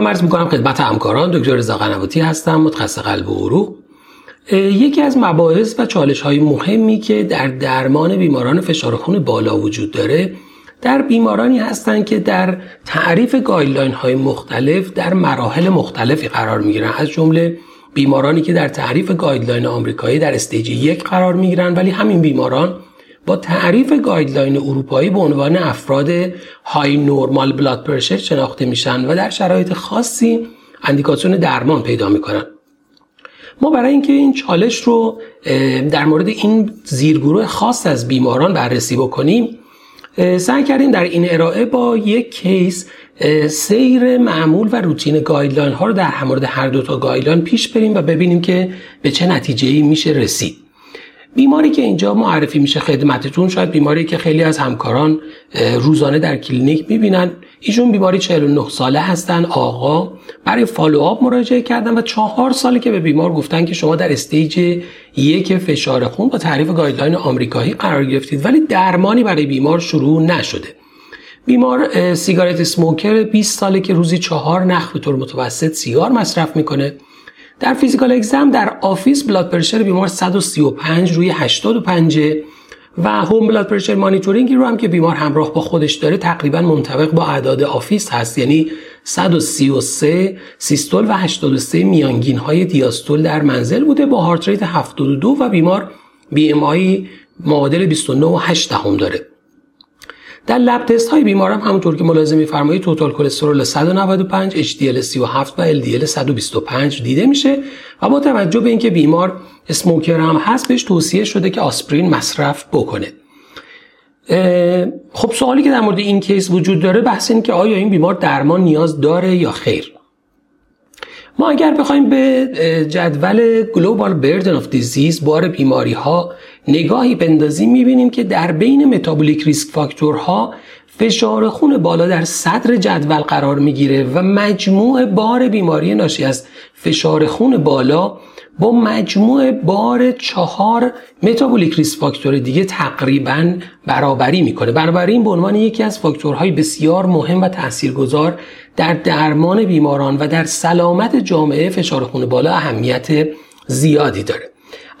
سلام عرض می‌کنم خدمت همکاران دکتر رضا قنواتی هستم متخصص قلب و عروق یکی از مباحث و چالش های مهمی که در درمان بیماران فشار خون بالا وجود داره در بیمارانی هستند که در تعریف guideline های مختلف در مراحل مختلفی قرار می‌گیرن. از جمله بیمارانی که در تعریف guideline آمریکایی در stage یک قرار می‌گیرن ولی همین بیماران با تعریف guideline اروپایی به عنوان افراد high normal blood pressure شناخته میشن و در شرایط خاصی اندیکاسیون درمان پیدا می‌کنن. ما برای اینکه این چالش رو در مورد این زیرگروه خاص از بیماران بررسی بکنیم سعی کردیم در این ارائه با یک case سیر معمول و روتین guideline ها رو در مورد هر دو تا guideline پیش بریم و ببینیم که به چه نتیجه ای میشه رسید. بیماری که اینجا معرفی میشه خدمتتون شاید بیماری که خیلی از همکاران روزانه در کلینیک می‌بینن. ایشون بیماری 49 ساله هستن آقا. برای follow-up مراجعه کردن و چهار ساله که به بیمار گفتن که شما در stage یک فشار خون با تعریف guideline آمریکایی قرار گرفتید ولی درمانی برای بیمار شروع نشده. بیمار cigarette smoker 20 ساله که روزی چهار نخ به طور متوسط سیگار مصرف می‌کنه. در physical exam در office blood pressure بیمار 135 روی 85 و home blood pressure monitoring ی رو هم که بیمار همراه با خودش داره تقریبا منطبق با اعداد office هست. یعنی 133 سیستول و 83 میانگین های دیاستول در منزل بوده با heart rate 72 و بیمار BMI معادل 29 و 8 دهم داره. در lab test های بیمارم همونطور که ملاحظه میفرمایید total cholesterol 195 HDL 37 و LDL 125 دیده میشه و با توجه به اینکه بیمار smoker هم هست بهش توصیه شده که آسپرین مصرف بکنه. خب سوالی که در مورد این case وجود داره بحث این که آیا این بیمار درمان نیاز داره یا خیر؟ ما اگر بخوایم به جدول Global Burden of Disease بار بیماری ها نگاهی بندازیم می‌بینیم که در بین metabolic risk factor ها فشار خون بالا در صدر جدول قرار می‌گیره و مجموع بار بیماری ناشی از فشار خون بالا با مجموع بار چهار metabolic risk factor دیگه تقریبا برابری می‌کنه. بنابراین به عنوان یکی از فاکتورهای بسیار مهم و تاثیرگذار در درمان بیماران و در سلامت جامعه فشار خون بالا اهمیت زیادی داره.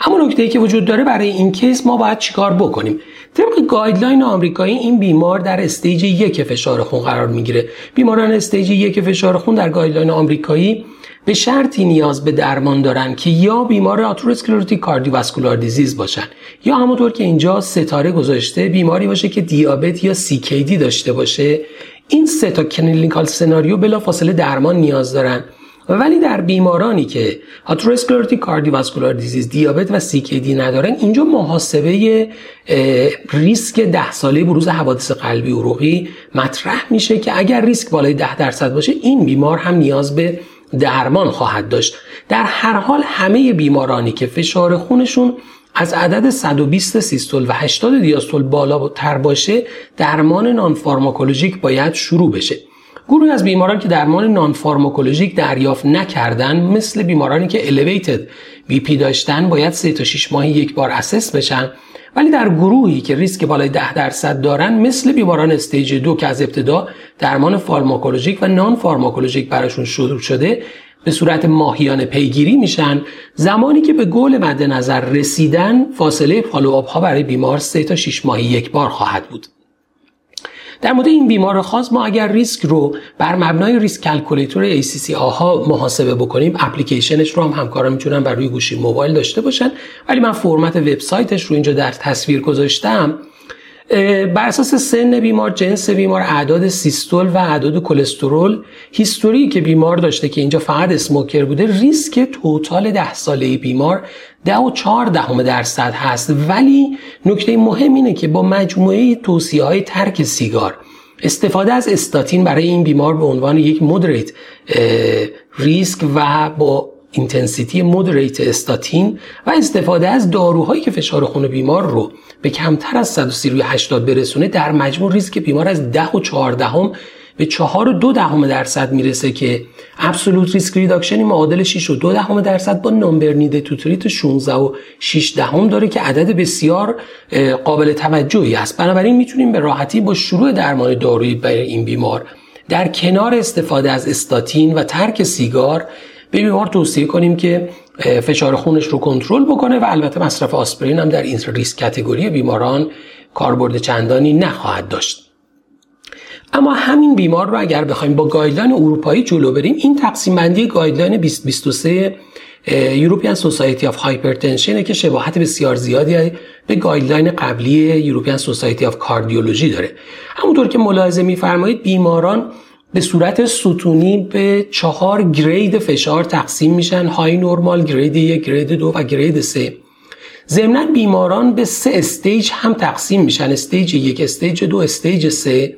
اما نکته ای که وجود داره برای این case ما باید چیکار بکنیم؟ طبق guideline آمریکایی این بیمار در stage یک فشار خون قرار می‌گیره. بیماران stage یک فشار خون در guideline آمریکایی به شرطی نیاز به درمان دارن که یا بیمار atherosclerotic cardiovascular disease باشن یا همونطور که اینجا ستاره گذاشته بیماری باشه که دیابت یا CKD داشته باشه این سه تا clinical scenario بلافاصله درمان نیاز دارن. ولی در بیمارانی که atherosclerotic cardiovascular disease دیابت و CKD ندارن اینجا محاسبه ریسک ده ساله بروز حوادث قلبی عروقی مطرح میشه که اگر ریسک بالای ده درصد باشه این بیمار هم نیاز به درمان خواهد داشت. در هر حال همه بیمارانی که فشار خونشون از عدد 120 سیستول و 80 دیاستول بالا تر باشه درمان نان فارماکولوژیک باید شروع بشه. گروهی از بیماران که درمان نان فارماکولوژیک دریافت نکردن مثل بیمارانی که elevated BP داشتن باید 3 تا 6 ماهی یک بار assess بشن. ولی در گروهی که ریسک بالای 10 درصد دارن مثل بیماران stage دو که از ابتدا درمان pharmacologic و non-pharmacologic براشون شروع شده به صورت ماهیانه پیگیری میشن زمانی که به گل مد نظر رسیدن فاصله follow-up ها برای بیمار 3 تا 6 ماهی یک بار خواهد بود. در مورد این بیمار خاص ما اگر ریسک رو بر مبنای risk calculator ACC/AHA محاسبه بکنیم اپلیکیشنش رو هم همکارا می‌تونن بر روی گوشی موبایل داشته باشن. ولی من فرمت وبسایتش رو اینجا در تصویر گذاشتم. بر اساس سن بیمار جنس بیمار اعداد سیستول و اعداد کلسترول هیستوری که بیمار داشته که اینجا فقط اسموکر بوده ریسک توتال ده ساله بیمار ده و چهار دهم درصد هست. ولی نکته مهم اینه که با مجموعه توصیه های ترک سیگار استفاده از استاتین برای این بیمار به عنوان یک مدریت ریسک و با intensity moderate statin و استفاده از داروهایی که فشار خون بیمار رو به کمتر از 130 روی 80 برسونه در مجموع ریسک بیمار از 10 و 14 هم به 4 و 2 دهم درصد می‌رسه که absolute risk reduction ی معادل 6 و 2 دهم درصد با number need to treat 16 و 6 دهم داره که عدد بسیار قابل توجهی است. بنابراین می‌تونیم به راحتی با شروع درمان دارویی برای این بیمار در کنار استفاده از استاتین و ترک سیگار به بیمار توصیه کنیم که فشار خونش رو کنترل بکنه و البته مصرف آسپرین هم در این risk category بیماران کاربرد چندانی نخواهد داشت. اما همین بیمار رو اگر بخوایم با guideline اروپایی جلو بریم این تقسیم بندی guideline 2023 European Society of Hypertension که شباهت بسیار زیادی به guideline قبلی European Society of Cardiology داره. همونطور که ملاحظه میفرمایید بیماران به صورت ستونی به چهار grade فشار تقسیم میشن. high normal grade یک grade دو و grade سه. ضمنا بیماران به سه stage هم تقسیم میشن. stage یک stage دو stage سه.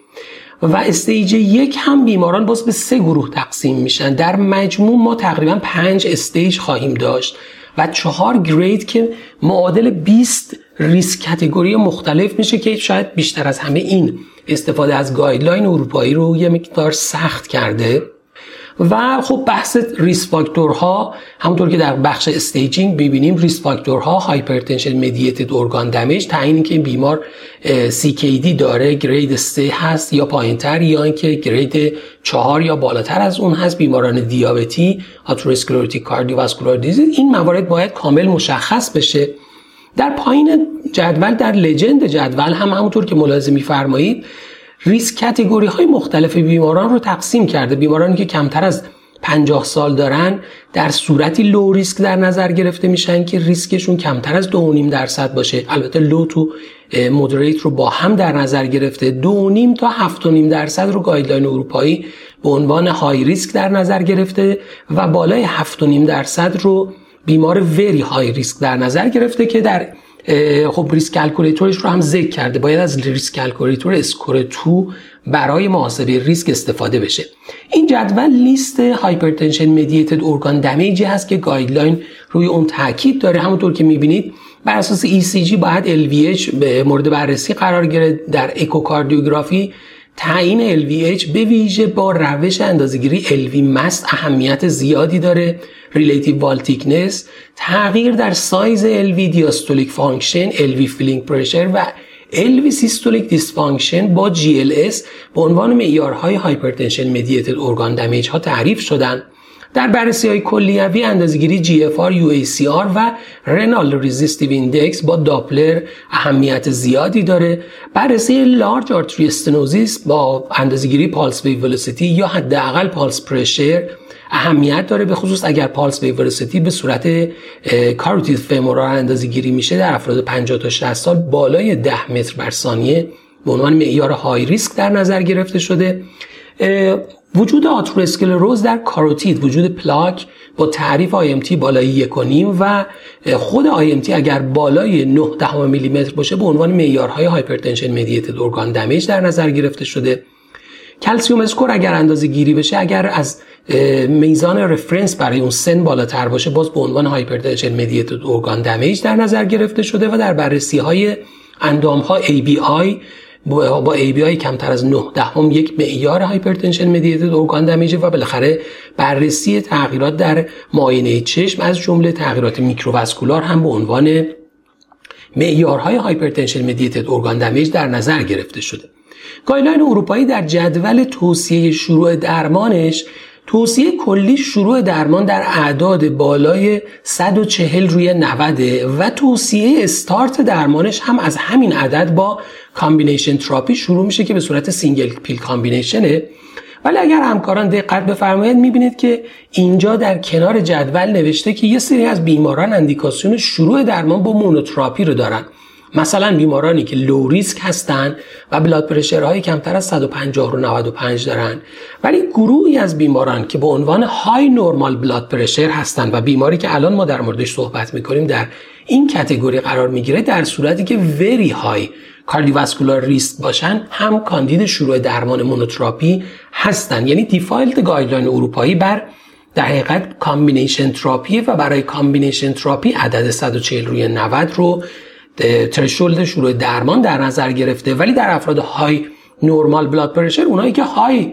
و stage یک هم بیماران باز به سه گروه تقسیم میشن. در مجموع ما تقریبا پنج stage خواهیم داشت. و چهار grade که معادل 20 risk category مختلف میشه که شاید بیشتر از همه این. استفاده از guideline اروپایی رو یه مقدار سخت کرده و خب بحث risk factor ها همونطور که در بخش staging ببینیم risk factor ها hypertension-mediated organ damage تعیین که این بیمار CKD داره grade 3 هست یا پایینتر یا اینکه grade 4 یا بالاتر از اون هست بیماران دیابتی atherosclerotic cardiovascular disease این موارد باید کامل مشخص بشه. در پایین جدول در legend جدول هم همونطور که ملاحظه میفرمایید risk category های مختلف بیماران رو تقسیم کرده. بیمارانی که کمتر از 50 سال دارن در صورتی low risk در نظر گرفته میشن که ریسکشون کمتر از 2.5 درصد باشه. البته low to moderate رو با هم در نظر گرفته. 2.5 تا 7.5 درصد رو guideline اروپایی به عنوان high risk در نظر گرفته و بالای 7.5 درصد رو بیمار very high risk در نظر گرفته که در خب risk calculator ش رو هم ذکر کرده. باید از risk calculator SCORE2 برای محاسبه ریسک استفاده بشه. این جدول لیست hypertension-mediated organ damage ی هست که guideline روی اون تاکید داره. همونطور که می‌بینید بر اساس ECG باید LVH به مورد بررسی قرار گرفت. در اکوکاردیوگرافی تعیین LVH به ویژه با روش اندازه‌گیری LV mass اهمیت زیادی داره. relative wall thickness تغییر در سایز LV diastolic function LV filling pressure و LV systolic dysfunction با GLS به عنوان معیارهای hypertension-mediated organ damage ها تعریف شدند در بررسی های کلیوی اندازه‌گیری GFR, UACR و renal resistive index با داپلر اهمیت زیادی داره. بررسی large artery stenosis با اندازه‌گیری pulse wave velocity یا حداقل pulse pressure اهمیت داره به خصوص اگر pulse wave velocity به صورت carotid femoral اندازه گیری میشه در افراد 50 تا 60 سال بالای 10 متر بر ثانیه به عنوان معیار high risk در نظر گرفته شده. وجود آتروسکلروز در کاروتید وجود پلاک با تعریف IMT بالای یک و خود IMT اگر بالای 9 دهم میلیمتر باشه به عنوان معیارهای hypertension-mediated organ damage در نظر گرفته شده. calcium score اگر اندازه گیری بشه اگر از میزان reference برای اون سن بالاتر باشه باز به عنوان hypertension-mediated organ damage در نظر گرفته شده و در بررسی های اندام ها ABI با ABI کمتر از 9 دهم یک معیار hypertension-mediated organ damage و بالاخره بررسی تغییرات در معاینه چشم از جمله تغییرات microvascular هم به عنوان معیارهای hypertension-mediated organ damage در نظر گرفته شده. guideline اروپایی در جدول توصیه شروع درمانش توصیه کلی شروع درمان در اعداد بالای 140 روی 90 و توصیه استارت درمانش هم از همین عدد با combination therapy شروع میشه که به صورت single pill combination ه. ولی اگر همکاران دقت بفرمایید می‌بینید که اینجا در کنار جدول نوشته که یه سری از بیماران اندیکاسیون شروع درمان با monotherapy رو دارن. مثلا بیمارانی که low risk هستن و blood pressure های کمتر از 150 رو 95 دارن. ولی گروهی از بیماران که به عنوان high normal blood pressure هستن و بیماری که الان ما در موردش صحبت می‌کنیم در این category قرار می‌گیره در صورتی که very high cardiovascular risk باشن هم کاندید شروع درمان monotherapy هستن. یعنی default guideline اروپایی بر در حقیقت combination therapy و برای combination therapy عدد 140 روی 90 رو threshold شروع درمان در نظر گرفته ولی در افراد high normal blood pressure اونایی که high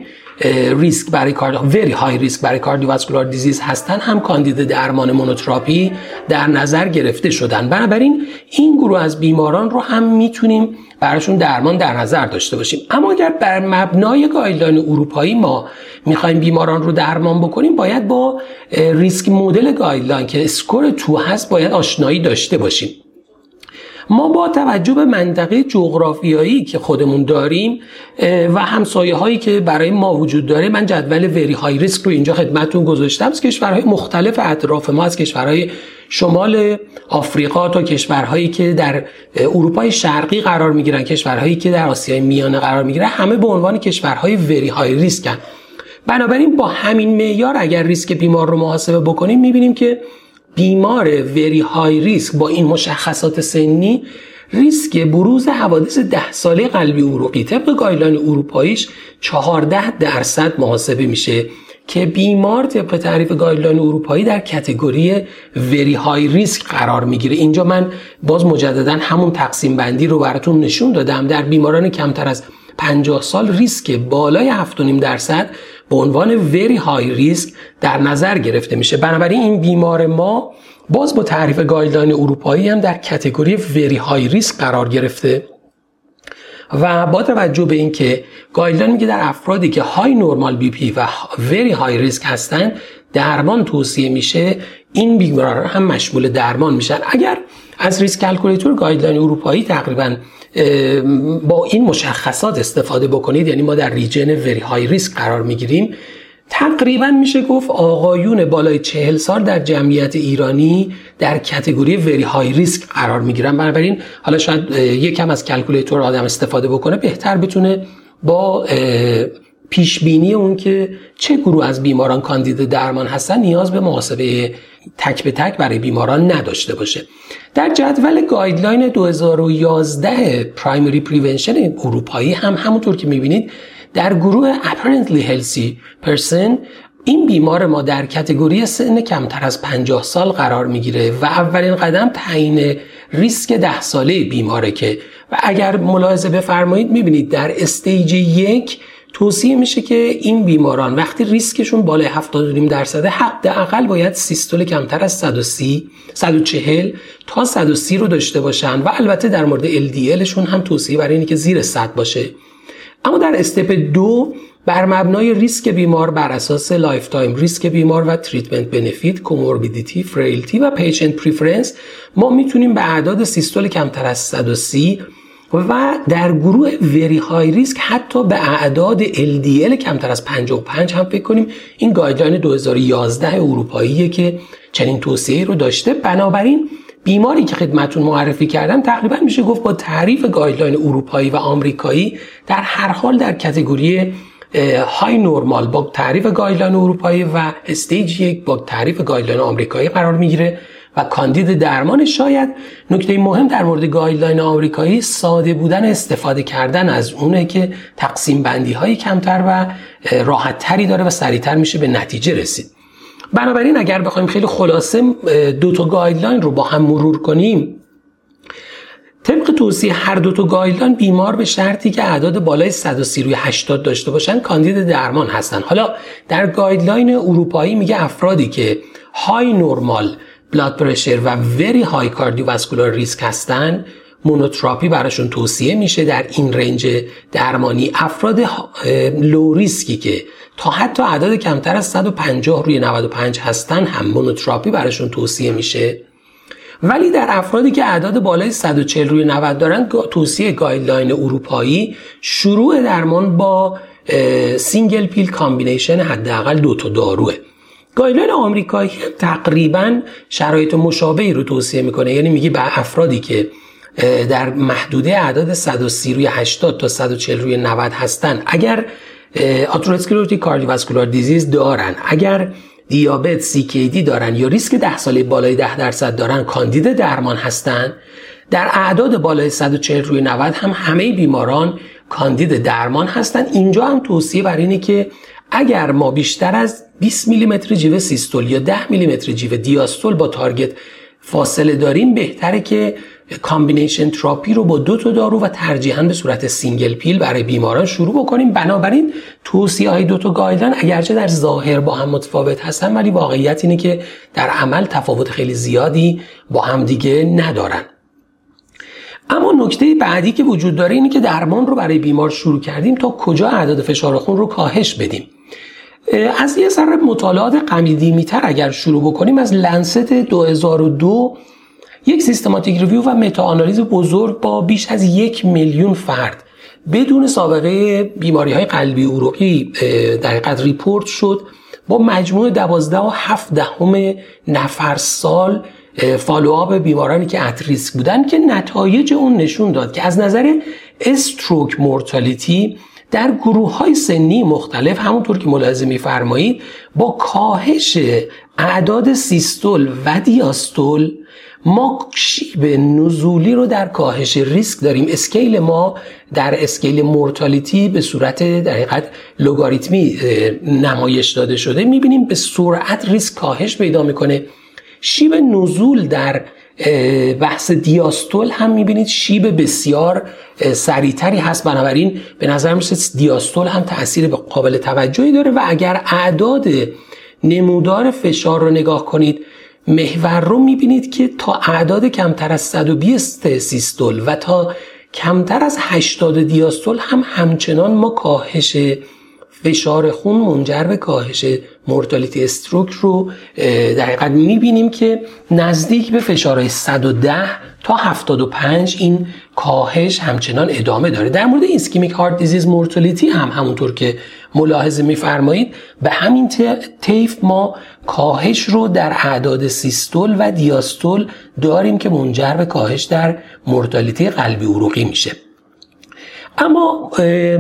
risk برای card very high risk برای cardiovascular disease هستن هم کاندید درمان monotherapy در نظر گرفته شدن. بنابراین این گروه از بیماران رو هم می‌تونیم براشون درمان در نظر داشته باشیم. اما اگر بر مبنای guideline اروپایی ما می‌خوایم بیماران رو درمان بکنیم باید با risk model guideline که SCORE2 هست باید آشنایی داشته باشیم. ما با توجه به منطقه جغرافیایی که خودمون داریم و همسایه هایی که برای ما وجود داره من جدول وری های ریسک رو اینجا خدمتتون گذاشتم. از کشورهای مختلف اطراف ما از کشورهای شمال آفریقا تا کشورهایی که در اروپای شرقی قرار می‌گیرن کشورهایی که در آسیای میانه قرار می‌گیرن همه به عنوان کشورهای وری های ریسکن بنابراین با همین معیار اگر ریسک بیمار رو محاسبه بکنیم می‌بینیم که بیمار very high risk با این مشخصات سنی ریسک بروز حوادث ده ساله قلبی عروقی. طبق guideline اروپاییش 14 درصد محاسبه میشه که بیمار طبق تعریف guideline اروپایی در category very high risk قرار می‌گیره. اینجا من باز مجددا همون تقسیم بندی رو براتون نشون دادم. در بیماران کمتر از 50 سال ریسک بالای 7.5 درصد به عنوان very high risk در نظر گرفته میشه. بنابراین این بیمار ما باز با تعریف guideline اروپایی هم در category very high risk قرار گرفته. و با توجه به اینکه guideline میگه در افرادی که high normal BP و very high risk هستن درمان توصیه میشه این بیماران هم مشمول درمان میشن. اگر از risk calculator guideline اروپایی تقریبا با این مشخصات استفاده بکنید یعنی ما در region very high risk قرار می‌گیریم. تقریبا میشه گفت آقایون بالای چهل سال در جمعیت ایرانی در category very high risk قرار می‌گیرن. بنابراین حالا شاید یکم از calculator آدم استفاده بکنه بهتر بتونه با پیش بینی اون که چه گروه از بیماران کاندید درمان هستن نیاز به محاسبه تک به تک برای بیماران نداشته باشه. در جدول guideline 2011 primary prevention اروپایی هم همونطور که می‌بینید در گروه apparently healthy person این بیمار ما در category سن کمتر از 50 سال قرار می‌گیره و اولین قدم تعیین ریسک ده ساله بیماره که. و اگر ملاحظه بفرمایید می‌بینید در stage یک توصیه میشه که این بیماران وقتی ریسکشون بالای 70 درصد حداقل باید سیستول کمتر از 130 140 تا 130 رو داشته باشن و البته در مورد LDLشون هم توصیه برای اینه که زیر 100 باشه. اما در step دو بر مبنای ریسک بیمار بر اساس lifetime risk بیمار و treatment benefit comorbidity frailty و patient preference ما می‌تونیم به اعداد سیستول کمتر از 130 و در گروه very high risk حتی به اعداد LDL کمتر از 55 هم فکر کنیم این guideline 2011 اروپاییه که چنین توصیه رو داشته. بنابراین بیماری که خدمتون معرفی کردم تقریبا میشه گفت با تعریف guideline اروپایی و آمریکایی در هر حال در category high normal با تعریف guideline اروپایی و stage یک با تعریف guideline آمریکایی قرار می‌گیره. کاندید درمان شاید نکته مهم در مورد guideline آمریکایی ساده بودن استفاده کردن از اونه که تقسیم بندی های کمتر و راحت تری داره و سریعتر میشه به نتیجه رسید. بنابراین اگر بخوایم خیلی خلاصه دو تا guideline رو با هم مرور کنیم طبق توصیه هر دو تا guideline بیمار به شرطی که اعداد بالای 130 روی 80 داشته باشن کاندید درمان هستن. حالا در guideline اروپایی میگه افرادی که high normal blood pressure و very high cardiovascular risk هستن monotherapy براشون توصیه میشه در این range درمانی افراد low risk ی که تا حتی عدد کمتر از 150 روی 95 هستن هم monotherapy براشون توصیه میشه. ولی در افرادی که اعداد بالای 140 روی 90 دارن توصیه guideline اروپایی شروع درمان با single pill combination حداقل دو تا داروه. guideline آمریکایی تقریبا شرایط مشابهی رو توصیه می‌کنه. یعنی میگه به افرادی که در محدوده اعداد 130 روی 80 تا 140 روی 90 هستن اگر آتروسکلروتیک کاردیوواسکولار دیزیز دارن اگر دیابت CKD دارن یا ریسک 10 ساله بالای 10 درصد دارن کاندید درمان هستن در اعداد بالای 140 روی 90 هم همه بیماران کاندید درمان هستن. اینجا هم توصیه بر اینه که اگر ما بیشتر از 20 میلیمتر جیوه سیستول یا 10 میلیمتر جیوه دیاستول با تارگت فاصله داریم بهتره که combination therapy رو با دو تا دارو و ترجیحاً به صورت single pill برای بیماران شروع بکنیم. بنابراین توصیه های دو تا guideline اگرچه در ظاهر با هم متفاوت هستن ولی واقعیت اینه که در عمل تفاوت خیلی زیادی با هم دیگه ندارن. اما نکته بعدی که وجود داره اینه که درمان رو برای بیمار شروع کردیم تا کجا اعداد فشار خون رو کاهش بدیم. از یه سر مطالعات قدیمی‌تر اگر شروع بکنیم از Lancet 2002 یک systematic review و meta-analysis بزرگ با بیش از یک میلیون فرد بدون سابقه بیماری های قلبی عروقی در report شد با مجموع 12 و 7 دهم نفر سال follow-up بیمارانی که at risk بودن که نتایج اون نشون داد که از نظر stroke mortality در گروه های سنی مختلف همونطور که ملاحظه میفرمایید با کاهش اعداد سیستول و دیاستول ما شیب نزولی رو در کاهش ریسک داریم. scale ما در scale mortality به صورت در حقیقت لوگاریتمی نمایش داده شده. می‌بینیم به سرعت ریسک کاهش پیدا می‌کنه. شیب نزول در بحث دیاستول هم می‌بینید شیب بسیار سریعتری هست. بنابراین به نظر میشه دیاستول هم تاثیر به قابل توجهی داره و اگر اعداد نمودار فشار رو نگاه کنید محور رو می‌بینید که تا اعداد کمتر از 120 سیستول و تا کمتر از 80 دیاستول هم همچنان ما کاهش فشار خون منجر به کاهش مورتالیتی استروک رو در حقیقت می‌بینیم که نزدیک به فشارهای 110 تا 75 این کاهش همچنان ادامه داره. در مورد ischemic heart disease mortality هم همونطور که ملاحظه میفرمایید به همین طیف ما کاهش رو در اعداد سیستول و دیاستول داریم که منجر به کاهش در mortality قلبی عروقی میشه. اما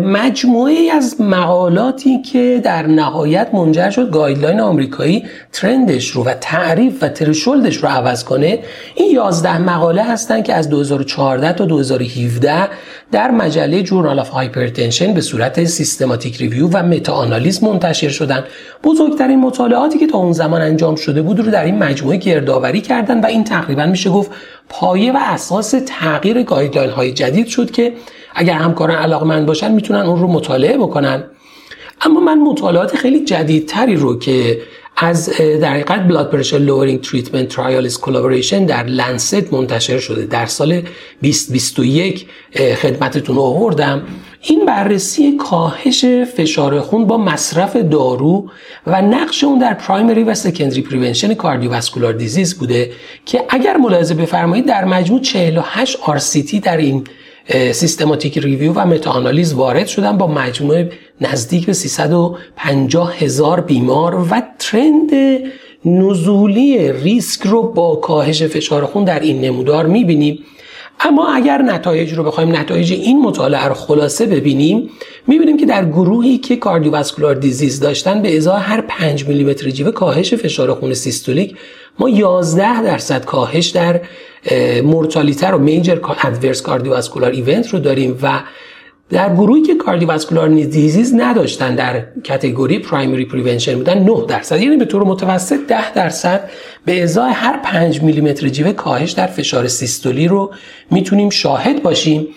مجموعه از مقالاتی که در نهایت منجر شد guideline آمریکایی trend ش رو و تعریف و threshold ش رو عوض کنه این 11 مقاله هستن که از 2014 تا 2017 در مجله Journal of Hypertension به صورت systematic review و meta-analysis منتشر شدن بزرگترین مطالعاتی که تا اون زمان انجام شده بود رو در این مجموعه گردآوری کردن و این تقریبا میشه گفت پایه و اساس تغییر guideline های جدید شد که اگر همکاران علاقمند باشن می‌تونن اون رو مطالعه بکنن. اما من مطالعات خیلی جدیدتری رو که از در حقیقت Blood Pressure Lowering Treatment Trialists Collaboration در Lancet منتشر شده. در سال 2021 خدمتتون آوردم. این بررسی کاهش فشار خون با مصرف دارو و نقش اون در primary و secondary prevention cardiovascular disease بوده که اگر ملاحظه بفرمایید در مجموع 48 RCT در این systematic review و meta-analysis وارد شدن با مجموعه نزدیک به 350 هزار بیمار و trend نزولی ریسک رو با کاهش فشار خون در این نمودار می‌بینیم. اما اگر نتایج رو بخوایم نتایج این مطالعه رو خلاصه ببینیم می‌بینیم که در گروهی که cardiovascular disease داشتن به ازای هر 5 میلیمتر جیوه کاهش فشار خون سیستولیک ما 11 درصد کاهش در mortality و major adverse cardiovascular event رو داریم و در گروهی که cardiovascular disease نداشتن در category primary prevention بودن 9 درصد. یعنی به طور متوسط 10 درصد. به ازای هر 5 میلیمتر جیوه کاهش در فشار سیستولی رو می‌تونیم شاهد باشیم.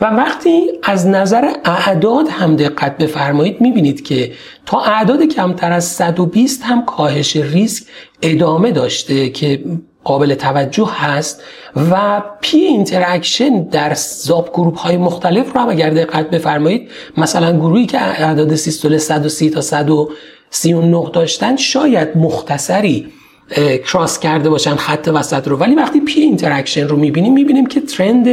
و وقتی از نظر اعداد هم دقت بفرمایید می‌بینید که تا اعداد کمتر از 120 هم کاهش ریسک ادامه داشته که قابل توجه هست و P interaction در subgroup های مختلف رو هم اگر دقت بفرمایید مثلا گروهی که اعداد سیستول 130 تا 139 داشتن شاید مختصری cross کرده باشن خط وسط رو. ولی وقتی P interaction رو می‌بینیم می‌بینیم که trend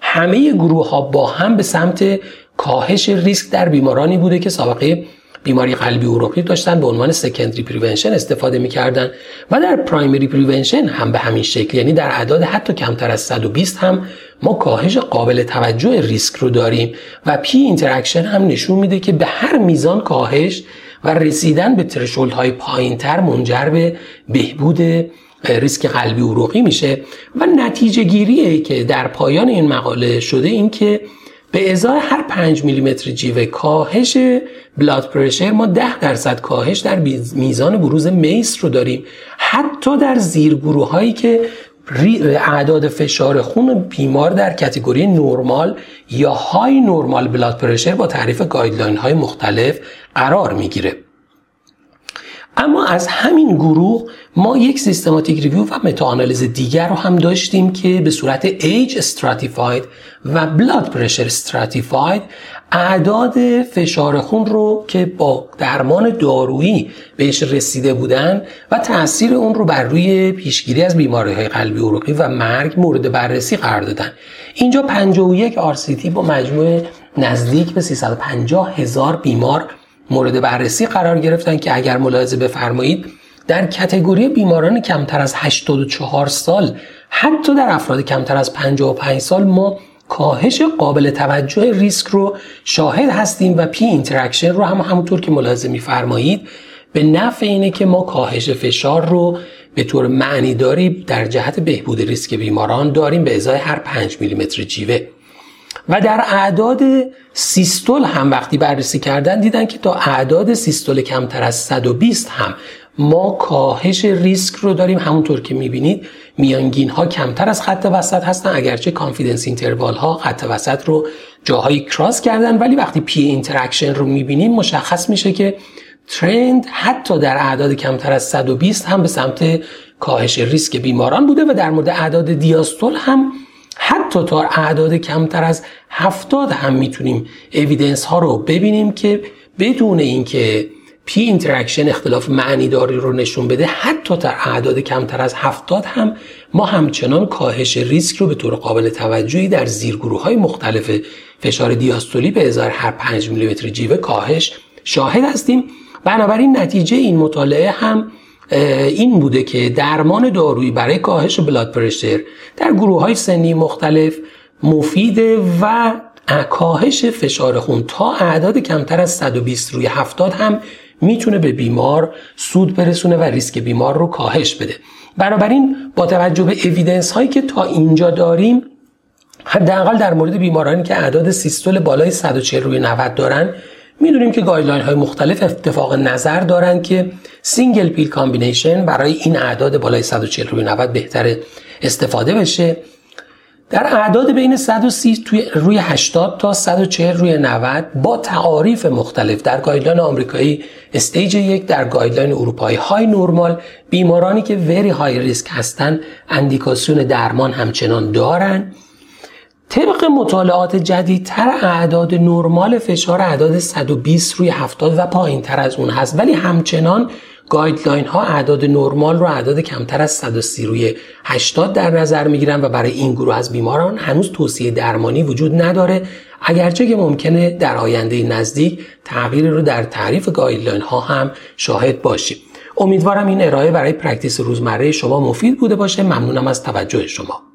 همه گروه ها با هم به سمت کاهش ریسک در بیمارانی بوده که سابقه بیماری قلبی عروقی داشتن به عنوان secondary prevention استفاده می‌کردن و در primary prevention هم به همین شکل یعنی در اعداد حتی کمتر از 120 هم ما کاهش قابل توجه ریسک رو داریم و P interaction هم نشون میده که به هر میزان کاهش و رسیدن به threshold های پایین تر منجر به بهبود ریسک قلبی عروقی میشه. و نتیجه گیریه که در پایان این مقاله شده این که به ازای هر 5 میلیمتر جیوه کاهش blood pressure ما 10 درصد کاهش در میزان بروز MACE رو داریم. حتی در زیرگروه هایی که اعداد فشار خون بیمار در category normal یا high normal blood pressure با تعریف guideline های مختلف قرار می‌گیره. اما از همین گروه ما یک systematic review و meta-analysis دیگر رو هم داشتیم که به صورت age stratified و بلاد پرشر استراتیفاید اعداد فشار خون رو که با درمان دارویی بهش رسیده بودن و تاثیر اون رو بر روی پیشگیری از بیماری های قلبی عروقی و مرگ مورد بررسی قرار دادن. اینجا 51 RCT با مجموع نزدیک به 350 هزار بیمار مورد بررسی قرار گرفتن که اگر ملاحظه بفرمایید در کتگوری بیماران کمتر از 84 سال حتی در افراد کمتر از 55 سال ما کاهش قابل توجه ریسک رو شاهد هستیم و P interaction رو هم همونطور که ملاحظه میفرمایید به نفع اینه که ما کاهش فشار رو به طور معنی داری در جهت بهبود ریسک بیماران داریم به ازای هر 5 میلیمتر جیوه. و در اعداد سیستول هم وقتی بررسی کردن دیدن که تا اعداد سیستول کمتر از 120 هم ما کاهش ریسک رو داریم همونطور که می‌بینید. میانگین ها کمتر از خط وسط هستن اگرچه confidence interval ها خط وسط رو جاهایی cross کردن. ولی وقتی P interaction رو می‌بینیم مشخص میشه که trend حتی در اعداد کمتر از 120 هم به سمت کاهش ریسک بیماران بوده و در مورد اعداد دیاستول هم حتی تا اعداد کمتر از 70 هم می‌تونیم evidence ها رو ببینیم که بدون اینکه P interaction اختلاف معنی داری رو نشون بده حتی در اعداد کمتر از 70 هم ما همچنان کاهش ریسک رو به طور قابل توجهی در زیرگروه های مختلف فشار دیاستولی به ازای هر 5 میلیمتر جیوه کاهش شاهد هستیم. بنابراین نتیجه این مطالعه هم این بوده که درمان دارویی برای کاهش blood pressure در گروه های سنی مختلف مفیده و کاهش فشار خون تا اعداد کمتر از 120 روی 70 هم می‌تونه به بیمار سود برسونه و ریسک بیمار رو کاهش بده. بنابراین با توجه به evidence هایی که تا اینجا داریم حداقل در مورد بیمارانی که اعداد سیستول بالای 140 روی 90 دارن می‌دونیم که guideline های مختلف اتفاق نظر دارن که single pill combination برای این اعداد بالای 140 روی 90 بهتر استفاده بشه. در اعداد بین 130 توی روی 80 تا 140 روی 90 با تعاریف مختلف در guideline آمریکایی stage یک در guideline اروپایی high normal بیمارانی که very high risk هستن اندیکاسیون درمان همچنان دارن. طبق مطالعات جدیدتر اعداد نرمال فشار اعداد 120 روی 70 و پایین تر از اون هست ولی همچنان guideline ها اعداد نرمال رو اعداد کمتر از 130 روی 80 در نظر می‌گیرن و برای این گروه از بیماران هنوز توصیه درمانی وجود نداره. اگرچه که ممکنه در آینده نزدیک تغییری رو در تعریف guideline ها هم شاهد باشیم امیدوارم این ارائه برای practice روزمره شما مفید بوده باشه. ممنونم از توجه شما.